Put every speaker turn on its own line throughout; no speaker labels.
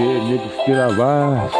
dead nigga, still rise.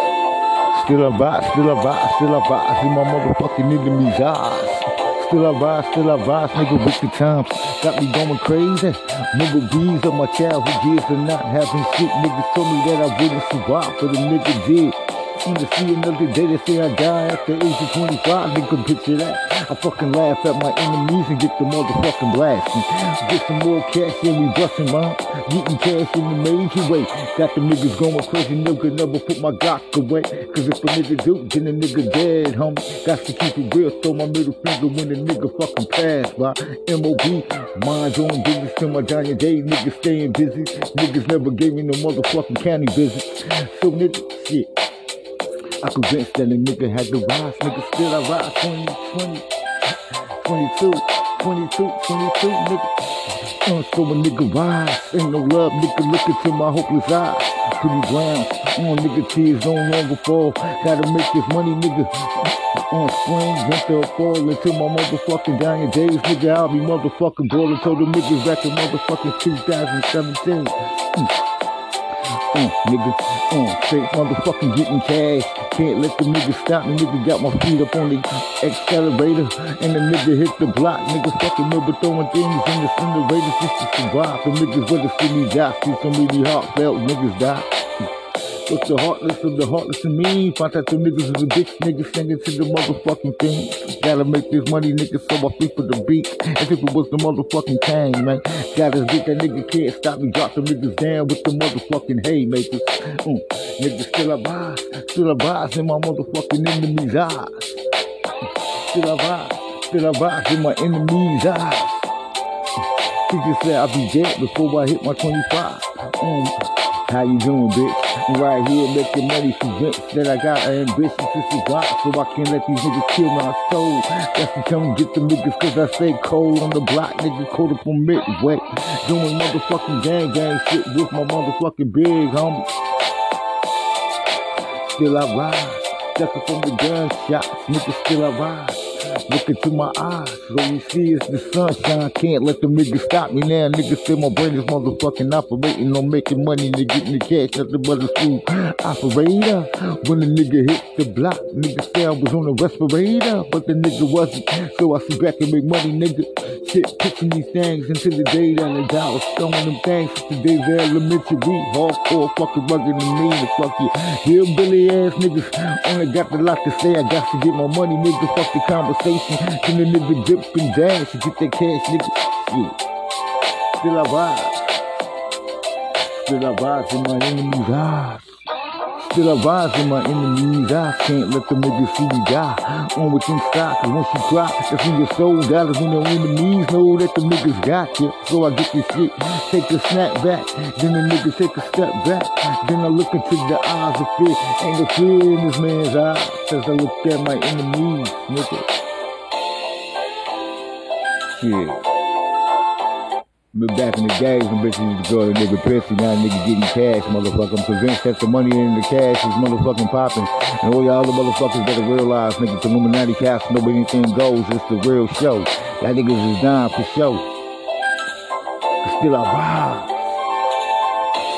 Still rise, still rise, still rise in my motherfucking enemy's eyes. Still rise, still rise, nigga, with the times got me going crazy. Nigga, bees of my childhood years of not having shit. Niggas told me that I wouldn't survive, but the nigga did. Seem to see another day, they say I die after age of 25, nigga, picture that. I fucking laugh at my enemies and get the motherfucking blasting. Get some more cash and we bustin' mom. Getting cash in the major way. Got the niggas going crazy, nigga, never put my Glock away. Cause if a nigga do, then a nigga dead, homie. Got to keep it real, throw my middle finger when a nigga fucking pass by. MOB, mind on business till my dying day, niggas staying busy. Niggas never gave me no motherfucking county visit. So nigga, shit. I convinced that a nigga had to rise, nigga still I rise 20, 20, 22, 22, 22, nigga. Uh, so a nigga rise, ain't no love, nigga look into my hopeless eyes. Pretty brown, on uh, nigga tears don't longer fall. Gotta make this money, nigga. On uh, spring, winter, fall into my motherfucking dying days, nigga. I'll be motherfucking balling. Told the niggas back in motherfucking 2017. Mm. Uh, nigga, uh, straight motherfucking getting cash. Can't let the nigga stop me. Nigga got my feet up on the accelerator. And the nigga hit the block. Nigga fucking over throwing things in the incinerator just to survive. The niggas rather see me die. See so many heartfelt niggas die. What's the heartless of the heartless in me? Find out the niggas is a bitch, niggas singing to the motherfucking thing. Gotta make this money, niggas, so I feet for the beat. As if it was the motherfucking king, man. Gotta get that nigga can't stop me. Drop the niggas down with the motherfucking haymakers. Mm. Niggas still alive, still alive in my motherfucking enemy's eyes. Still alive, still alive in my enemy's eyes. Niggas say I'll be dead before I hit my 25. Mm. How you doing, bitch? I'm right here making money convinced that I got an ambition to survive, so I can't let these niggas kill my soul. That's to come get the niggas cause I stay cold on the block, nigga cold up on midway. Doing motherfucking gang gang shit with my motherfucking big homie. Still I rise, stepping from the gunshots, nigga still I rise. Look into my eyes, all you see is the sunshine. Can't let them niggas stop me now. Niggas say my brain is motherfucking operating on making money and getting the cash, nothing but a smooth operator. When the nigga hit the block, niggas say I was on a respirator, but the nigga wasn't. So I sit back and make money, nigga. Shit, pitching these things until the day that I die. Throwing them things since the days of elementary. Hardcore, fucking rugged and mean. The fuck you. Hillbilly ass niggas only got the lot to say. I got to get my money, nigga. Fuck the conversation. Can the nigga dip and dash to get that cash, nigga? Shit. Still I rise. Still I rise in my enemy's eyes. Still I rise in my enemies' eyes. Can't let the niggas see me die. On what's inside, cause once you drop, that's when your soul dies. When your enemies know that the niggas got you. So I get this shit, take a snap back. Then the niggas take a step back. Then I look into the eyes of fear. Ain't no fear in this man's eyes. As I look at my enemies, nigga. Shit. But back in the days when bitches used to go to nigga pissy, now nigga getting cash, motherfucker. I'm convinced that the money in the cash is motherfucking popping. And all y'all other motherfuckers better realize, nigga, it's Illuminati cast, nobody anything goes. It's the real show. Y'all niggas is dying for show. Still I rise.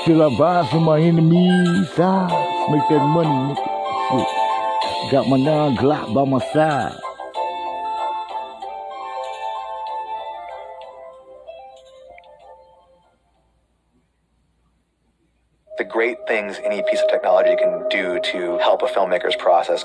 Still I rise from my enemies' eyes. Make that money, nigga. Shit. Got my non Glock by my side.
The great things any piece of technology can do to help a filmmaker's process